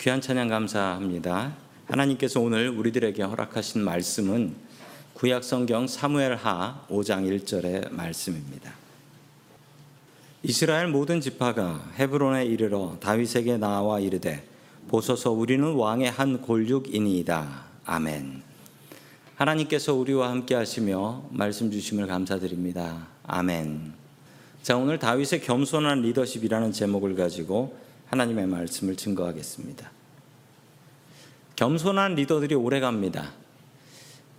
귀한 찬양 감사합니다. 하나님께서 오늘 우리들에게 허락하신 말씀은 구약 성경 사무엘하 5장 1절의 말씀입니다. 이스라엘 모든 지파가 헤브론에 이르러 다윗에게 나와 이르되 보소서 우리는 왕의 한 골육이니이다. 아멘. 하나님께서 우리와 함께 하시며 말씀 주심을 감사드립니다. 아멘. 자, 오늘 다윗의 겸손한 리더십이라는 제목을 가지고 하나님의 말씀을 증거하겠습니다. 겸손한 리더들이 오래 갑니다.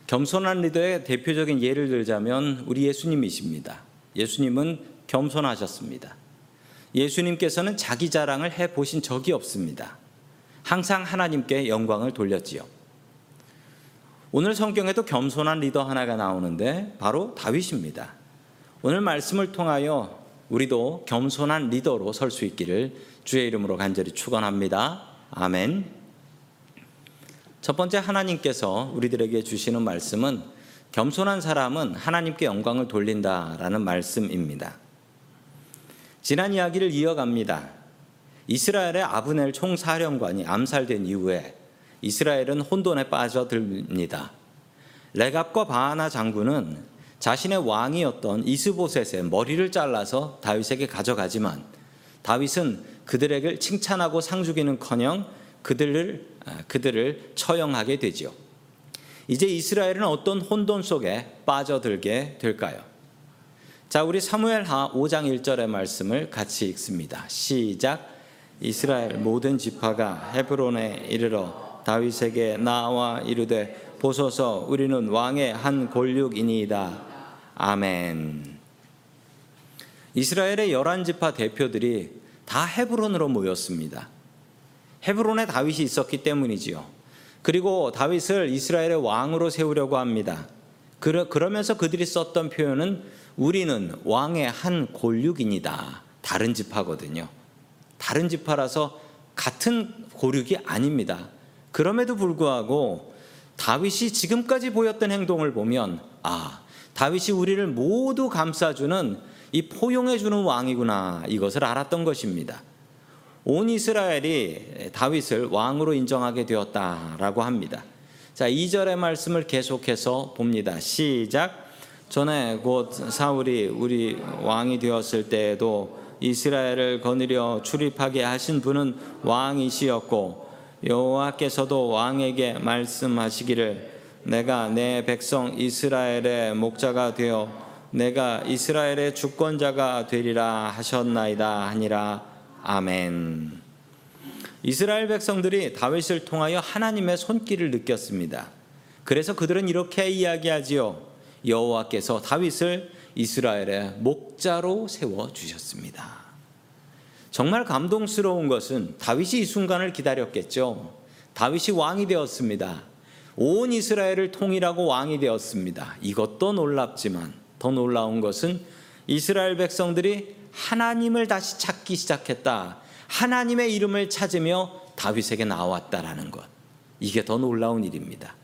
겸손한 리더의 대표적인 예를 들자면 우리 예수님이십니다. 예수님은 겸손하셨습니다. 예수님께서는 자기 자랑을 해 보신 적이 없습니다. 항상 하나님께 영광을 돌렸지요. 오늘 성경에도 겸손한 리더 하나가 나오는데 바로 다윗입니다. 오늘 말씀을 통하여 우리도 겸손한 리더로 설 수 있기를 주의 이름으로 간절히 축원합니다. 아멘. 첫 번째 하나님께서 우리들에게 주시는 말씀은 겸손한 사람은 하나님께 영광을 돌린다라는 말씀입니다. 지난 이야기를 이어갑니다. 이스라엘의 아브넬 총사령관이 암살된 이후에 이스라엘은 혼돈에 빠져듭니다. 레갑과 바하나 장군은 자신의 왕이었던 이스보셋의 머리를 잘라서 다윗에게 가져가지만 다윗은 그들에게 칭찬하고 상주기는커녕 그들을 그들을 처형하게 되지요. 이제 이스라엘은 어떤 혼돈 속에 빠져들게 될까요? 자, 우리 사무엘하 5장 1절의 말씀을 같이 읽습니다. 시작. 이스라엘 모든 지파가 헤브론에 이르러 다윗에게 나와 이르되 보소서 우리는 왕의 한 골육이니이다. 아멘. 이스라엘의 열한 지파 대표들이 다 헤브론으로 모였습니다. 헤브론에 다윗이 있었기 때문이지요. 그리고 다윗을 이스라엘의 왕으로 세우려고 합니다. 그러면서 그들이 썼던 표현은 우리는 왕의 한 골육이니다. 다른 지파거든요. 다른 지파라서 같은 고륙이 아닙니다. 그럼에도 불구하고 다윗이 지금까지 보였던 행동을 보면 아, 다윗이 우리를 모두 감싸주는 이 포용해 주는 왕이구나 이것을 알았던 것입니다. 온 이스라엘이 다윗을 왕으로 인정하게 되었다라고 합니다. 자, 2절의 말씀을 계속해서 봅니다. 시작. 전에 곧 사울이 우리 왕이 되었을 때에도 이스라엘을 거느려 출입하게 하신 분은 왕이시였고 여호와께서도 왕에게 말씀하시기를 내가 내 백성 이스라엘의 목자가 되어 내가 이스라엘의 주권자가 되리라 하셨나이다 하니라 아멘. 이스라엘 백성들이 다윗을 통하여 하나님의 손길을 느꼈습니다. 그래서 그들은 이렇게 이야기하지요. 여호와께서 다윗을 이스라엘의 목자로 세워 주셨습니다. 정말 감동스러운 것은 다윗이 이 순간을 기다렸겠죠. 다윗이 왕이 되었습니다. 온 이스라엘을 통일하고 왕이 되었습니다. 이것도 놀랍지만 더 놀라운 것은 이스라엘 백성들이 하나님을 다시 찾기 시작했다. 하나님의 이름을 찾으며 다윗에게 나왔다라는 것. 이게 더 놀라운 일입니다.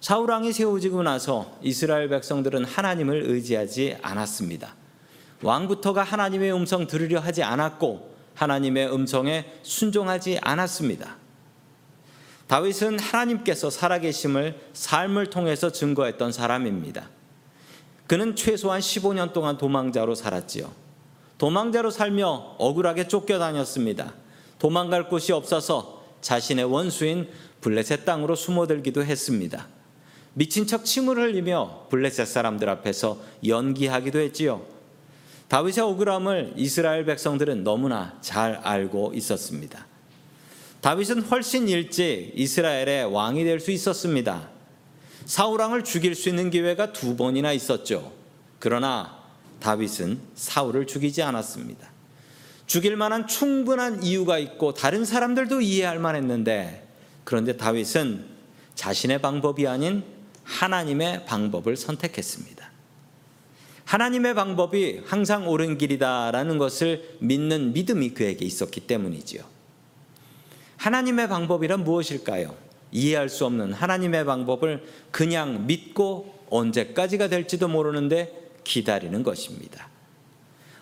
사울 왕이 세워지고 나서 이스라엘 백성들은 하나님을 의지하지 않았습니다. 왕부터가 하나님의 음성 들으려 하지 않았고 하나님의 음성에 순종하지 않았습니다. 다윗은 하나님께서 살아계심을 삶을 통해서 증거했던 사람입니다. 그는 최소한 15년 동안 도망자로 살았지요. 도망자로 살며 억울하게 쫓겨다녔습니다. 도망갈 곳이 없어서 자신의 원수인 블레셋 땅으로 숨어들기도 했습니다. 미친 척 침을 흘리며 블레셋 사람들 앞에서 연기하기도 했지요. 다윗의 억울함을 이스라엘 백성들은 너무나 잘 알고 있었습니다. 다윗은 훨씬 일찍 이스라엘의 왕이 될 수 있었습니다. 사울 왕을 죽일 수 있는 기회가 두 번이나 있었죠. 그러나 다윗은 사울을 죽이지 않았습니다. 죽일 만한 충분한 이유가 있고 다른 사람들도 이해할 만했는데 그런데 다윗은 자신의 방법이 아닌 하나님의 방법을 선택했습니다. 하나님의 방법이 항상 옳은 길이다라는 것을 믿는 믿음이 그에게 있었기 때문이지요. 하나님의 방법이란 무엇일까요? 이해할 수 없는 하나님의 방법을 그냥 믿고 언제까지가 될지도 모르는데 기다리는 것입니다.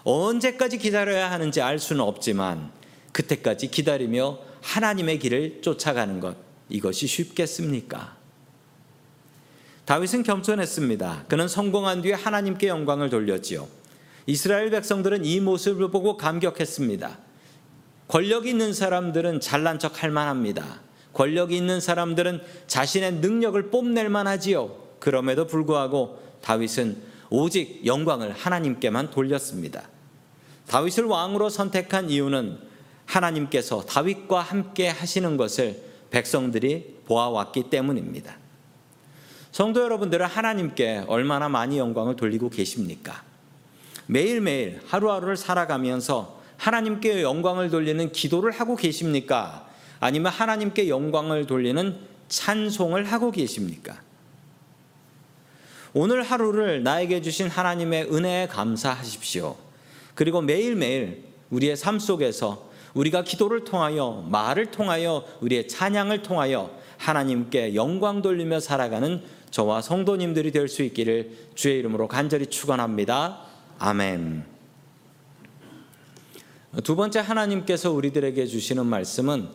언제까지 기다려야 하는지 알 수는 없지만 그때까지 기다리며 하나님의 길을 쫓아가는 것 이것이 쉽겠습니까? 다윗은 겸손했습니다. 그는 성공한 뒤에 하나님께 영광을 돌렸지요. 이스라엘 백성들은 이 모습을 보고 감격했습니다. 권력 있는 사람들은 잘난 척 할 만합니다. 권력이 있는 사람들은 자신의 능력을 뽐낼 만하지요. 그럼에도 불구하고 다윗은 오직 영광을 하나님께만 돌렸습니다. 다윗을 왕으로 선택한 이유는 하나님께서 다윗과 함께 하시는 것을 백성들이 보아왔기 때문입니다. 성도 여러분들은 하나님께 얼마나 많이 영광을 돌리고 계십니까? 매일매일 하루하루를 살아가면서 하나님께 영광을 돌리는 기도를 하고 계십니까? 아니면 하나님께 영광을 돌리는 찬송을 하고 계십니까? 오늘 하루를 나에게 주신 하나님의 은혜에 감사하십시오. 그리고 매일매일 우리의 삶 속에서 우리가 기도를 통하여 말을 통하여 우리의 찬양을 통하여 하나님께 영광 돌리며 살아가는 저와 성도님들이 될 수 있기를 주의 이름으로 간절히 축원합니다. 아멘. 두 번째 하나님께서 우리들에게 주시는 말씀은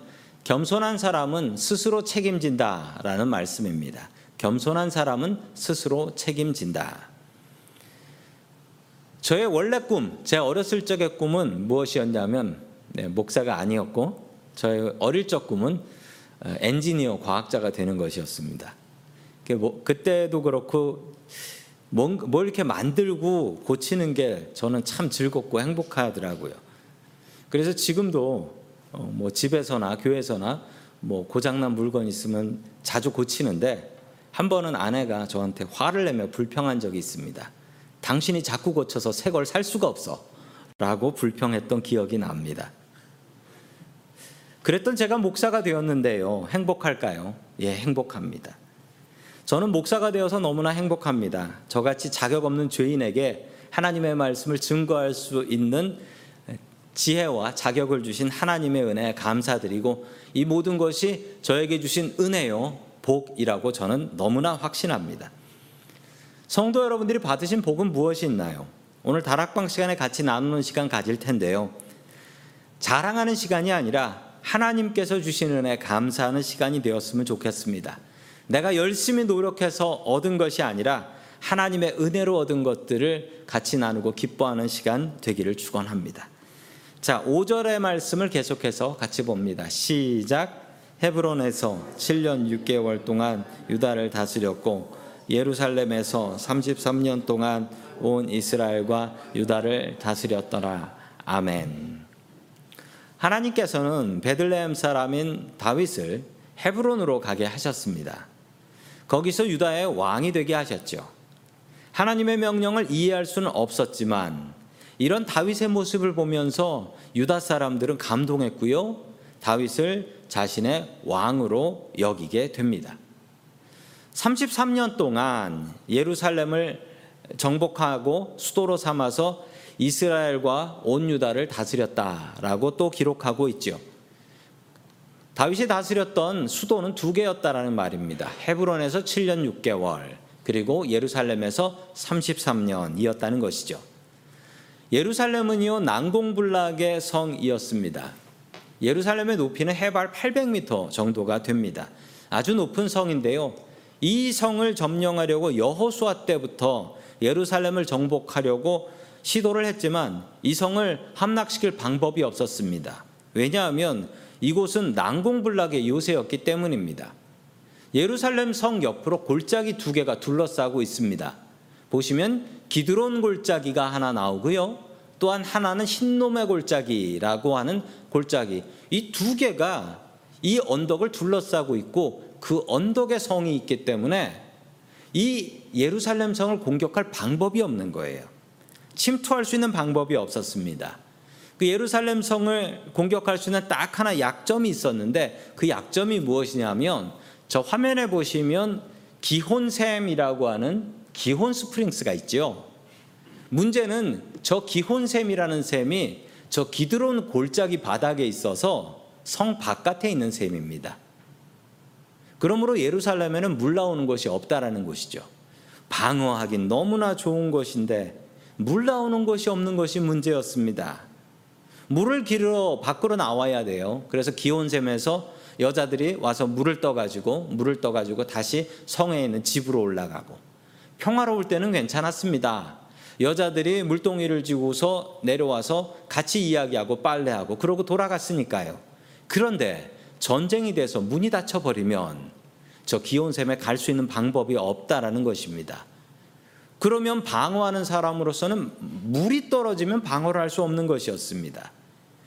겸손한 사람은 스스로 책임진다라는 말씀입니다. 겸손한 사람은 스스로 책임진다. 저의 원래 꿈, 제 어렸을 적의 꿈은 무엇이었냐면 네, 목사가 아니었고 저의 어릴 적 꿈은 어, 엔지니어 과학자가 되는 것이었습니다. 뭐, 그때도 그렇고 뭘 이렇게 만들고 고치는 게 저는 참 즐겁고 행복하더라고요. 그래서 지금도 어, 뭐 집에서나 교회에서나 뭐 고장난 물건 있으면 자주 고치는데 한 번은 아내가 저한테 화를 내며 불평한 적이 있습니다. 당신이 자꾸 고쳐서 새 걸 살 수가 없어. 라고 불평했던 기억이 납니다. 그랬던 제가 목사가 되었는데요. 행복할까요? 예, 행복합니다. 저는 목사가 되어서 너무나 행복합니다. 저같이 자격 없는 죄인에게 하나님의 말씀을 증거할 수 있는 지혜와 자격을 주신 하나님의 은혜에 감사드리고 이 모든 것이 저에게 주신 은혜요, 복이라고 저는 너무나 확신합니다. 성도 여러분들이 받으신 복은 무엇이 있나요? 오늘 다락방 시간에 같이 나누는 시간 가질 텐데요. 자랑하는 시간이 아니라 하나님께서 주신 은혜 감사하는 시간이 되었으면 좋겠습니다. 내가 열심히 노력해서 얻은 것이 아니라 하나님의 은혜로 얻은 것들을 같이 나누고 기뻐하는 시간 되기를 축원합니다. 자, 5절의 말씀을 계속해서 같이 봅니다. 시작. 헤브론에서 7년 6개월 동안 유다를 다스렸고 예루살렘에서 33년 동안 온 이스라엘과 유다를 다스렸더라. 아멘. 하나님께서는 베들레헴 사람인 다윗을 헤브론으로 가게 하셨습니다. 거기서 유다의 왕이 되게 하셨죠. 하나님의 명령을 이해할 수는 없었지만 이런 다윗의 모습을 보면서 유다 사람들은 감동했고요. 다윗을 자신의 왕으로 여기게 됩니다. 33년 동안 예루살렘을 정복하고 수도로 삼아서 이스라엘과 온 유다를 다스렸다라고 또 기록하고 있죠. 다윗이 다스렸던 수도는 두 개였다라는 말입니다. 헤브론에서 7년 6개월, 그리고 예루살렘에서 33년이었다는 것이죠. 예루살렘은요 난공불락의 성이었습니다. 예루살렘의 높이는 해발 800m 정도가 됩니다. 아주 높은 성인데요. 이 성을 점령하려고 여호수아 때부터 예루살렘을 정복하려고 시도를 했지만 이 성을 함락시킬 방법이 없었습니다. 왜냐하면 이곳은 난공불락의 요새였기 때문입니다. 예루살렘 성 옆으로 골짜기 두 개가 둘러싸고 있습니다. 보시면 기드론 골짜기가 하나 나오고요. 또한 하나는 흰놈의 골짜기라고 하는 골짜기. 이 두 개가 이 언덕을 둘러싸고 있고 그 언덕에 성이 있기 때문에 이 예루살렘 성을 공격할 방법이 없는 거예요. 침투할 수 있는 방법이 없었습니다. 그 예루살렘 성을 공격할 수 있는 딱 하나 약점이 있었는데 그 약점이 무엇이냐면 저 화면에 보시면 기혼샘이라고 하는 기혼 스프링스가 있죠. 문제는 저 기혼샘이라는 샘이 저 기드론 골짜기 바닥에 있어서 성 바깥에 있는 샘입니다. 그러므로 예루살렘에는 물 나오는 곳이 없다라는 것이죠. 방어하긴 너무나 좋은 것인데 물 나오는 곳이 없는 것이 문제였습니다. 물을 기르러 밖으로 나와야 돼요. 그래서 기온샘에서 여자들이 와서 물을 떠가지고 물을 떠가지고 다시 성에 있는 집으로 올라가고 평화로울 때는 괜찮았습니다. 여자들이 물동이를 쥐고서 내려와서 같이 이야기하고 빨래하고 그러고 돌아갔으니까요. 그런데 전쟁이 돼서 문이 닫혀 버리면 저 기온샘에 갈 수 있는 방법이 없다라는 것입니다. 그러면 방어하는 사람으로서는 물이 떨어지면 방어를 할 수 없는 것이었습니다.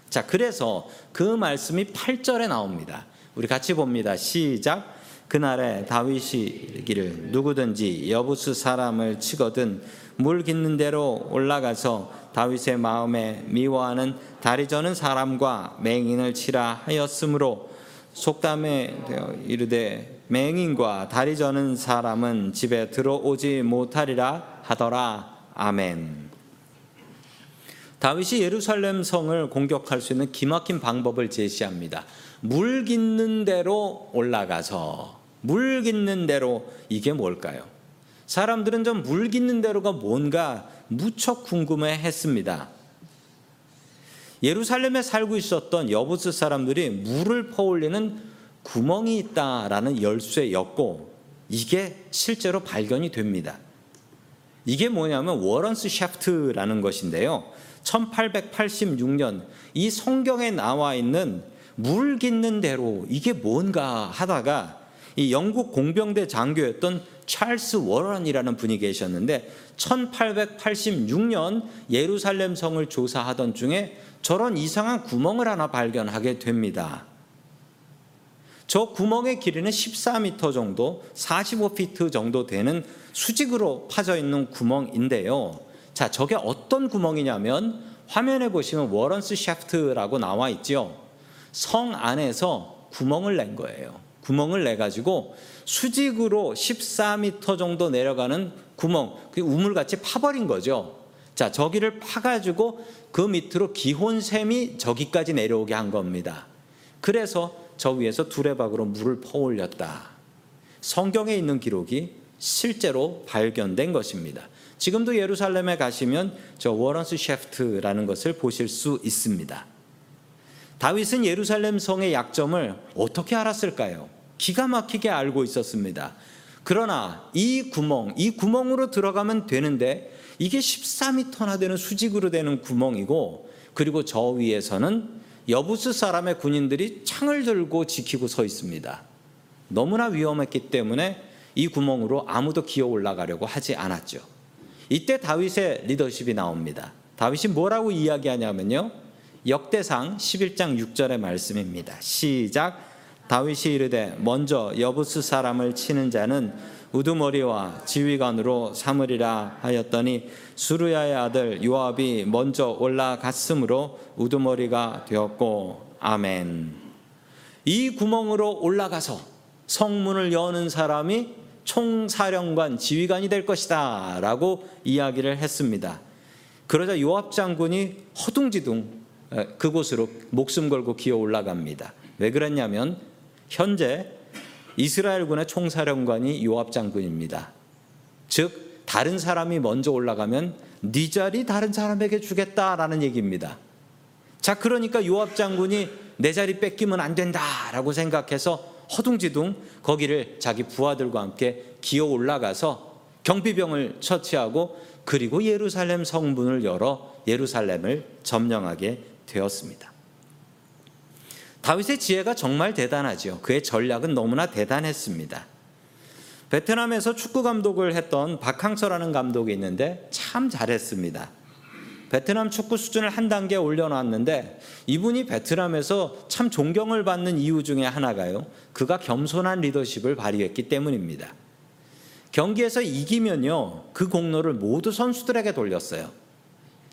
자, 그래서 그 말씀이 8절에 나옵니다. 우리 같이 봅니다. 시작. 그날에 다윗이 이르기를 누구든지 여부수 사람을 치거든 물 깃는 대로 올라가서 다윗의 마음에 미워하는 다리 저는 사람과 맹인을 치라 하였으므로 속담에 이르되 맹인과 다리 저는 사람은 집에 들어오지 못하리라 하더라 아멘. 다윗이 예루살렘 성을 공격할 수 있는 기막힌 방법을 제시합니다. 물 깃는 대로 올라가서 물 깃는 대로 이게 뭘까요? 사람들은 좀 물 깃는 대로가 뭔가 무척 궁금해 했습니다. 예루살렘에 살고 있었던 여부스 사람들이 물을 퍼올리는 구멍이 있다라는 열쇠였고 이게 실제로 발견이 됩니다. 이게 뭐냐면 Warren's Shaft라는 것인데요. 1886년 이 성경에 나와 있는 물 깃는 대로 이게 뭔가 하다가 이 영국 공병대 장교였던 찰스 워런이라는 분이 계셨는데 1886년 예루살렘 성을 조사하던 중에 저런 이상한 구멍을 하나 발견하게 됩니다. 저 구멍의 길이는 14m 정도, 45피트 정도 되는 수직으로 파져 있는 구멍인데요. 자, 저게 어떤 구멍이냐면 화면에 보시면 Warren's Shaft라고 나와 있죠. 성 안에서 구멍을 낸 거예요. 구멍을 내 가지고 수직으로 14m 정도 내려가는 구멍, 그 우물같이 파버린 거죠. 자, 저기를 파가지고 그 밑으로 기혼샘이 저기까지 내려오게 한 겁니다. 그래서 저 위에서 두레박으로 물을 퍼올렸다. 성경에 있는 기록이 실제로 발견된 것입니다. 지금도 예루살렘에 가시면 저 워런스 셰프트라는 것을 보실 수 있습니다. 다윗은 예루살렘 성의 약점을 어떻게 알았을까요? 기가 막히게 알고 있었습니다. 그러나 이 구멍, 이 구멍으로 들어가면 되는데 이게 14m나 되는 수직으로 되는 구멍이고 그리고 저 위에서는 여부스 사람의 군인들이 창을 들고 지키고 서 있습니다. 너무나 위험했기 때문에 이 구멍으로 아무도 기어 올라가려고 하지 않았죠. 이때 다윗의 리더십이 나옵니다. 다윗이 뭐라고 이야기하냐면요. 역대상 11장 6절의 말씀입니다. 시작. 다윗이 이르되 먼저 여부스 사람을 치는 자는 우두머리와 지휘관으로 삼으리라 하였더니 수르야의 아들 요압이 먼저 올라갔으므로 우두머리가 되었고 아멘. 이 구멍으로 올라가서 성문을 여는 사람이 총사령관 지휘관이 될 것이다라고 이야기를 했습니다. 그러자 요압 장군이 허둥지둥 그곳으로 목숨 걸고 기어 올라갑니다. 왜 그랬냐면 현재 이스라엘군의 총사령관이 요압 장군입니다. 즉 다른 사람이 먼저 올라가면 네 자리 다른 사람에게 주겠다라는 얘기입니다. 자 그러니까 요압 장군이 내 자리 뺏기면 안 된다라고 생각해서 허둥지둥 거기를 자기 부하들과 함께 기어 올라가서 경비병을 처치하고 그리고 예루살렘 성문을 열어 예루살렘을 점령하게 되었습니다. 다윗의 지혜가 정말 대단하죠. 그의 전략은 너무나 대단했습니다. 베트남에서 축구 감독을 했던 박항서라는 감독이 있는데 참 잘했습니다. 베트남 축구 수준을 한 단계 올려놨는데 이분이 베트남에서 참 존경을 받는 이유 중에 하나가요. 그가 겸손한 리더십을 발휘했기 때문입니다. 경기에서 이기면요. 그 공로를 모두 선수들에게 돌렸어요.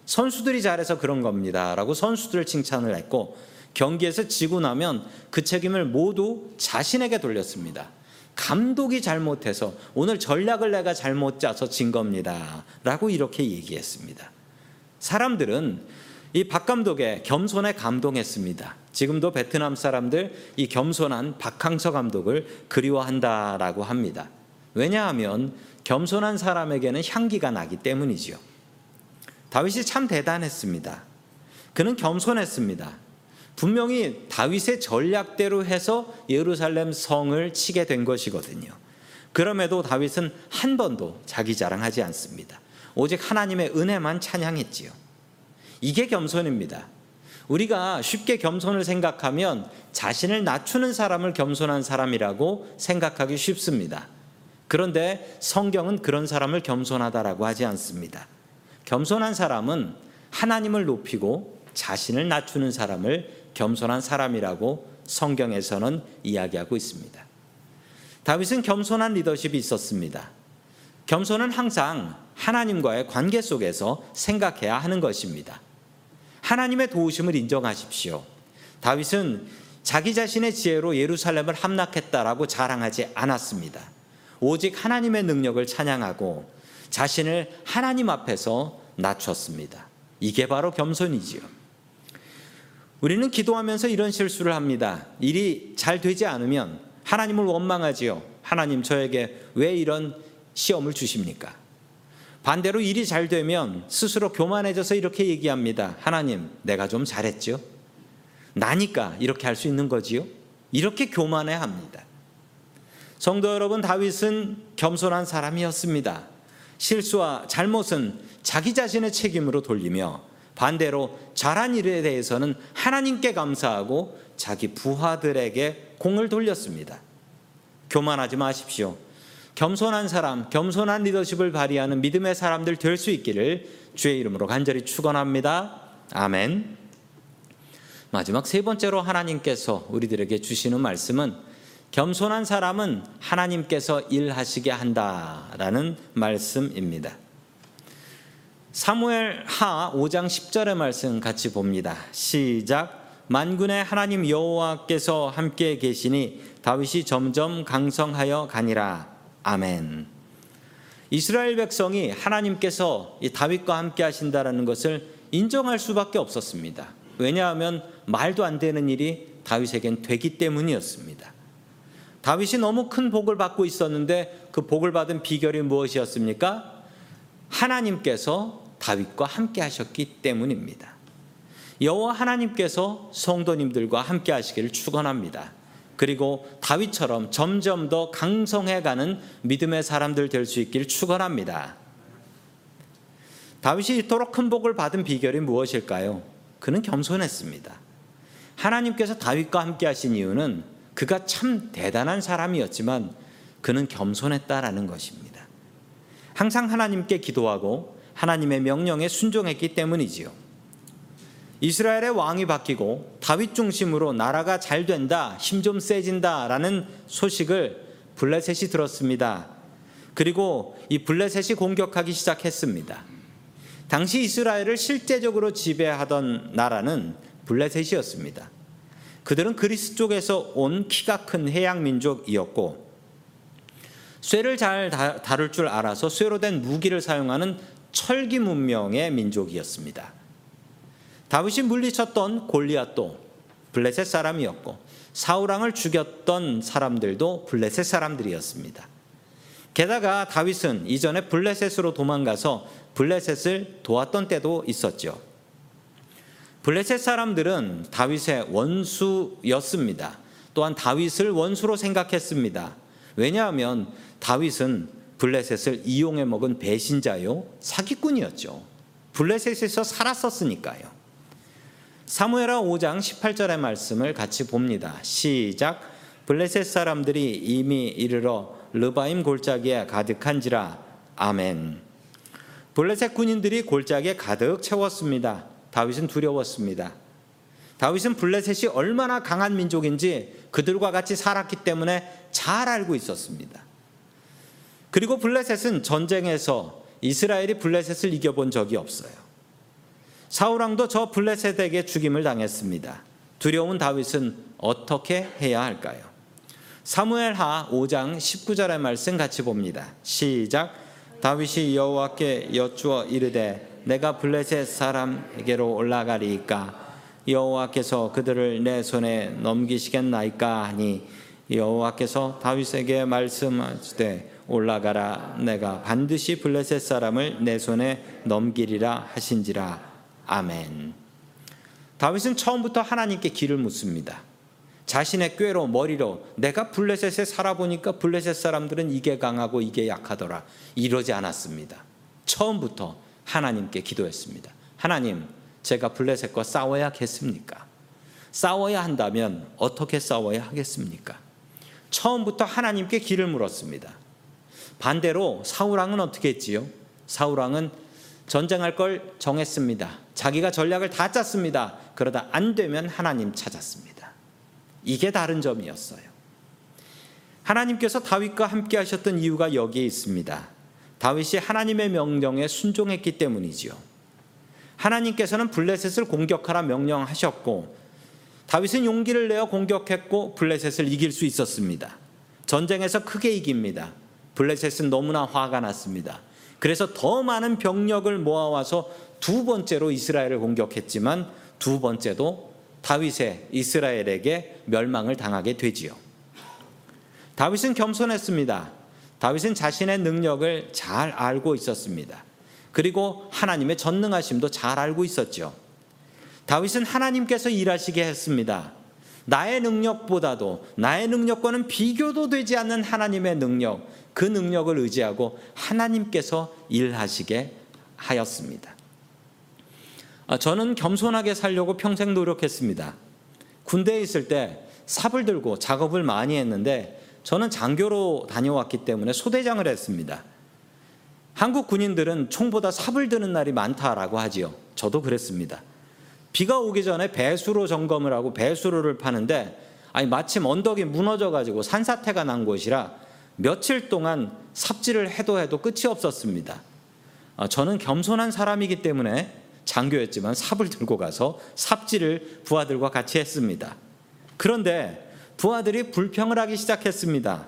선수들이 잘해서 그런 겁니다. 라고 선수들을 칭찬을 했고 경기에서 지고 나면 그 책임을 모두 자신에게 돌렸습니다. 감독이 잘못해서 오늘 전략을 내가 잘못 짜서 진 겁니다. 라고 이렇게 얘기했습니다. 사람들은 이 박 감독의 겸손에 감동했습니다. 지금도 베트남 사람들 이 겸손한 박항서 감독을 그리워한다라고 합니다. 왜냐하면 겸손한 사람에게는 향기가 나기 때문이지요. 다윗이 참 대단했습니다. 그는 겸손했습니다. 분명히 다윗의 전략대로 해서 예루살렘 성을 치게 된 것이거든요. 그럼에도 다윗은 한 번도 자기 자랑하지 않습니다. 오직 하나님의 은혜만 찬양했지요. 이게 겸손입니다. 우리가 쉽게 겸손을 생각하면 자신을 낮추는 사람을 겸손한 사람이라고 생각하기 쉽습니다. 그런데 성경은 그런 사람을 겸손하다라고 하지 않습니다. 겸손한 사람은 하나님을 높이고 자신을 낮추는 사람을 겸손한 사람이라고 성경에서는 이야기하고 있습니다. 다윗은 겸손한 리더십이 있었습니다. 겸손은 항상 하나님과의 관계 속에서 생각해야 하는 것입니다. 하나님의 도우심을 인정하십시오. 다윗은 자기 자신의 지혜로 예루살렘을 함락했다라고 자랑하지 않았습니다. 오직 하나님의 능력을 찬양하고 자신을 하나님 앞에서 낮췄습니다. 이게 바로 겸손이지요. 우리는 기도하면서 이런 실수를 합니다. 일이 잘 되지 않으면 하나님을 원망하지요. 하나님 저에게 왜 이런 시험을 주십니까? 반대로 일이 잘 되면 스스로 교만해져서 이렇게 얘기합니다. 하나님, 내가 좀 잘했죠? 나니까 이렇게 할 수 있는 거지요? 이렇게 교만해 합니다. 성도 여러분, 다윗은 겸손한 사람이었습니다. 실수와 잘못은 자기 자신의 책임으로 돌리며 반대로 잘한 일에 대해서는 하나님께 감사하고 자기 부하들에게 공을 돌렸습니다. 교만하지 마십시오. 겸손한 사람, 겸손한 리더십을 발휘하는 믿음의 사람들 될 수 있기를 주의 이름으로 간절히 축원합니다. 아멘. 마지막 세 번째로 하나님께서 우리들에게 주시는 말씀은 겸손한 사람은 하나님께서 일하시게 한다라는 말씀입니다. 사무엘 하 5장 10절의 말씀 같이 봅니다. 시작 만군의 하나님 여호와께서 함께 계시니 다윗이 점점 강성하여 가니라. 아멘. 이스라엘 백성이 하나님께서 다윗과 함께 하신다라는 것을 인정할 수밖에 없었습니다. 왜냐하면 말도 안 되는 일이 다윗에겐 되기 때문이었습니다. 다윗이 너무 큰 복을 받고 있었는데 그 복을 받은 비결이 무엇이었습니까? 하나님께서 다윗과 함께 하셨기 때문입니다. 여호와 하나님께서 성도님들과 함께 하시기를 축원합니다. 그리고 다윗처럼 점점 더 강성해가는 믿음의 사람들 될 수 있기를 축원합니다. 다윗이 이토록 큰 복을 받은 비결이 무엇일까요? 그는 겸손했습니다. 하나님께서 다윗과 함께 하신 이유는 그가 참 대단한 사람이었지만 그는 겸손했다라는 것입니다. 항상 하나님께 기도하고 하나님의 명령에 순종했기 때문이지요. 이스라엘의 왕이 바뀌고 다윗 중심으로 나라가 잘 된다, 힘 좀 세진다라는 소식을 블레셋이 들었습니다. 그리고 이 블레셋이 공격하기 시작했습니다. 당시 이스라엘을 실제적으로 지배하던 나라는 블레셋이었습니다. 그들은 그리스 쪽에서 온 키가 큰 해양 민족이었고 쇠를 잘 다룰 줄 알아서 쇠로 된 무기를 사용하는 철기 문명의 민족이었습니다. 다윗이 물리쳤던 골리앗도 블레셋 사람이었고 사우랑을 죽였던 사람들도 블레셋 사람들이었습니다. 게다가 다윗은 이전에 블레셋으로 도망가서 블레셋을 도왔던 때도 있었죠. 블레셋 사람들은 다윗의 원수였습니다. 또한 다윗을 원수로 생각했습니다. 왜냐하면 다윗은 블레셋을 이용해 먹은 배신자요 사기꾼이었죠. 블레셋에서 살았었으니까요. 사무엘하 5장 18절의 말씀을 같이 봅니다. 시작. 블레셋 사람들이 이미 이르러 르바임 골짜기에 가득한지라. 아멘. 블레셋 군인들이 골짜기에 가득 채웠습니다. 다윗은 두려웠습니다. 다윗은 블레셋이 얼마나 강한 민족인지 그들과 같이 살았기 때문에 잘 알고 있었습니다. 그리고 블레셋은 전쟁에서 이스라엘이 블레셋을 이겨본 적이 없어요. 사우랑도 저 블레셋에게 죽임을 당했습니다. 두려운 다윗은 어떻게 해야 할까요? 사무엘하 5장 19절의 말씀 같이 봅니다. 시작. 다윗이 여호와께 여쭈어 이르되 내가 블레셋 사람에게로 올라가리이까 여호와께서 그들을 내 손에 넘기시겠나이까 하니 여호와께서 다윗에게 말씀하시되 올라가라 내가 반드시 블레셋 사람을 내 손에 넘기리라 하신지라 아멘. 다윗은 처음부터 하나님께 길을 묻습니다. 자신의 꾀로 머리로 내가 블레셋에 살아보니까 블레셋 사람들은 이게 강하고 이게 약하더라. 이러지 않았습니다. 처음부터 하나님께 기도했습니다. 하나님, 제가 블레셋과 싸워야겠습니까? 싸워야 한다면 어떻게 싸워야 하겠습니까? 처음부터 하나님께 길을 물었습니다. 반대로 사울왕은 어떻게 했지요? 사울왕은 전쟁할 걸 정했습니다. 자기가 전략을 다 짰습니다. 그러다 안 되면 하나님 찾았습니다. 이게 다른 점이었어요. 하나님께서 다윗과 함께 하셨던 이유가 여기에 있습니다. 다윗이 하나님의 명령에 순종했기 때문이지요. 하나님께서는 블레셋을 공격하라 명령하셨고 다윗은 용기를 내어 공격했고 블레셋을 이길 수 있었습니다. 전쟁에서 크게 이깁니다. 블레셋은 너무나 화가 났습니다. 그래서 더 많은 병력을 모아와서 두 번째로 이스라엘을 공격했지만 두 번째도 다윗의 이스라엘에게 멸망을 당하게 되지요. 다윗은 겸손했습니다. 다윗은 자신의 능력을 잘 알고 있었습니다. 그리고 하나님의 전능하심도 잘 알고 있었죠. 다윗은 하나님께서 일하시게 했습니다. 나의 능력보다도 나의 능력과는 비교도 되지 않는 하나님의 능력, 그 능력을 의지하고 하나님께서 일하시게 하였습니다. 아, 저는 겸손하게 살려고 평생 노력했습니다. 군대에 있을 때 삽을 들고 작업을 많이 했는데 저는 장교로 다녀왔기 때문에 소대장을 했습니다. 한국 군인들은 총보다 삽을 드는 날이 많다라고 하지요. 저도 그랬습니다. 비가 오기 전에 배수로 점검을 하고 배수로를 파는데 아니 마침 언덕이 무너져 가지고 산사태가 난 곳이라 며칠 동안 삽질을 해도 해도 끝이 없었습니다. 아, 저는 겸손한 사람이기 때문에 장교였지만 삽을 들고 가서 삽질을 부하들과 같이 했습니다. 그런데 부하들이 불평을 하기 시작했습니다.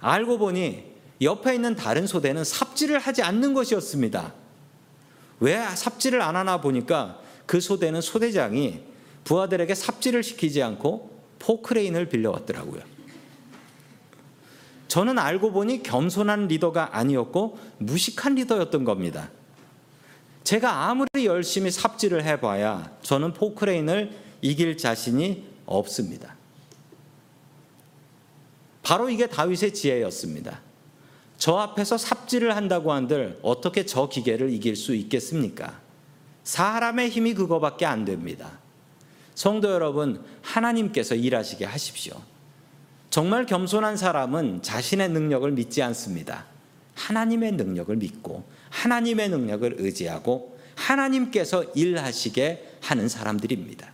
알고 보니 옆에 있는 다른 소대는 삽질을 하지 않는 것이었습니다. 왜 삽질을 안 하나 보니까 그 소대는 소대장이 부하들에게 삽질을 시키지 않고 포크레인을 빌려왔더라고요. 저는 알고 보니 겸손한 리더가 아니었고 무식한 리더였던 겁니다. 제가 아무리 열심히 삽질을 해봐야 저는 포크레인을 이길 자신이 없습니다. 바로 이게 다윗의 지혜였습니다. 저 앞에서 삽질을 한다고 한들 어떻게 저 기계를 이길 수 있겠습니까? 사람의 힘이 그거밖에 안 됩니다. 성도 여러분, 하나님께서 일하시게 하십시오. 정말 겸손한 사람은 자신의 능력을 믿지 않습니다. 하나님의 능력을 믿고 하나님의 능력을 의지하고 하나님께서 일하시게 하는 사람들입니다.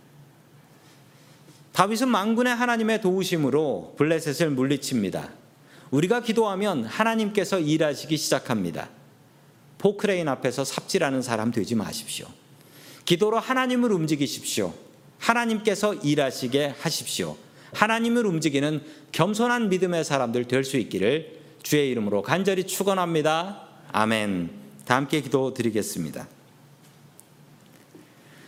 다윗은 망군의 하나님의 도우심으로 블레셋을 물리칩니다. 우리가 기도하면 하나님께서 일하시기 시작합니다. 포크레인 앞에서 삽질하는 사람 되지 마십시오. 기도로 하나님을 움직이십시오. 하나님께서 일하시게 하십시오. 하나님을 움직이는 겸손한 믿음의 사람들 될 수 있기를 주의 이름으로 간절히 축원합니다. 아멘. 다 함께 기도 드리겠습니다.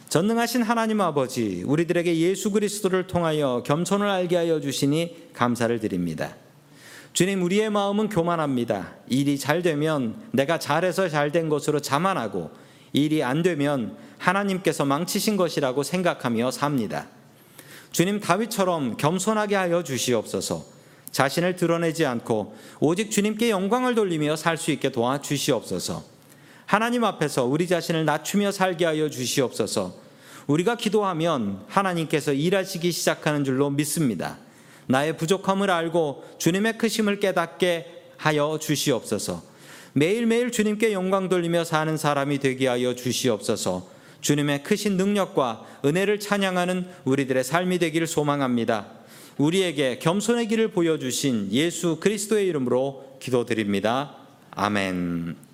전능하신 하나님 아버지, 우리들에게 예수 그리스도를 통하여 겸손을 알게 하여 주시니 감사를 드립니다. 주님, 우리의 마음은 교만합니다. 일이 잘 되면 내가 잘해서 잘 된 것으로 자만하고 일이 안 되면 하나님께서 망치신 것이라고 생각하며 삽니다. 주님 다윗처럼 겸손하게 하여 주시옵소서. 자신을 드러내지 않고 오직 주님께 영광을 돌리며 살 수 있게 도와 주시옵소서. 하나님 앞에서 우리 자신을 낮추며 살게 하여 주시옵소서. 우리가 기도하면 하나님께서 일하시기 시작하는 줄로 믿습니다. 나의 부족함을 알고 주님의 크심을 깨닫게 하여 주시옵소서. 매일매일 주님께 영광 돌리며 사는 사람이 되게 하여 주시옵소서. 주님의 크신 능력과 은혜를 찬양하는 우리들의 삶이 되기를 소망합니다. 우리에게 겸손의 길을 보여주신 예수 그리스도의 이름으로 기도드립니다. 아멘.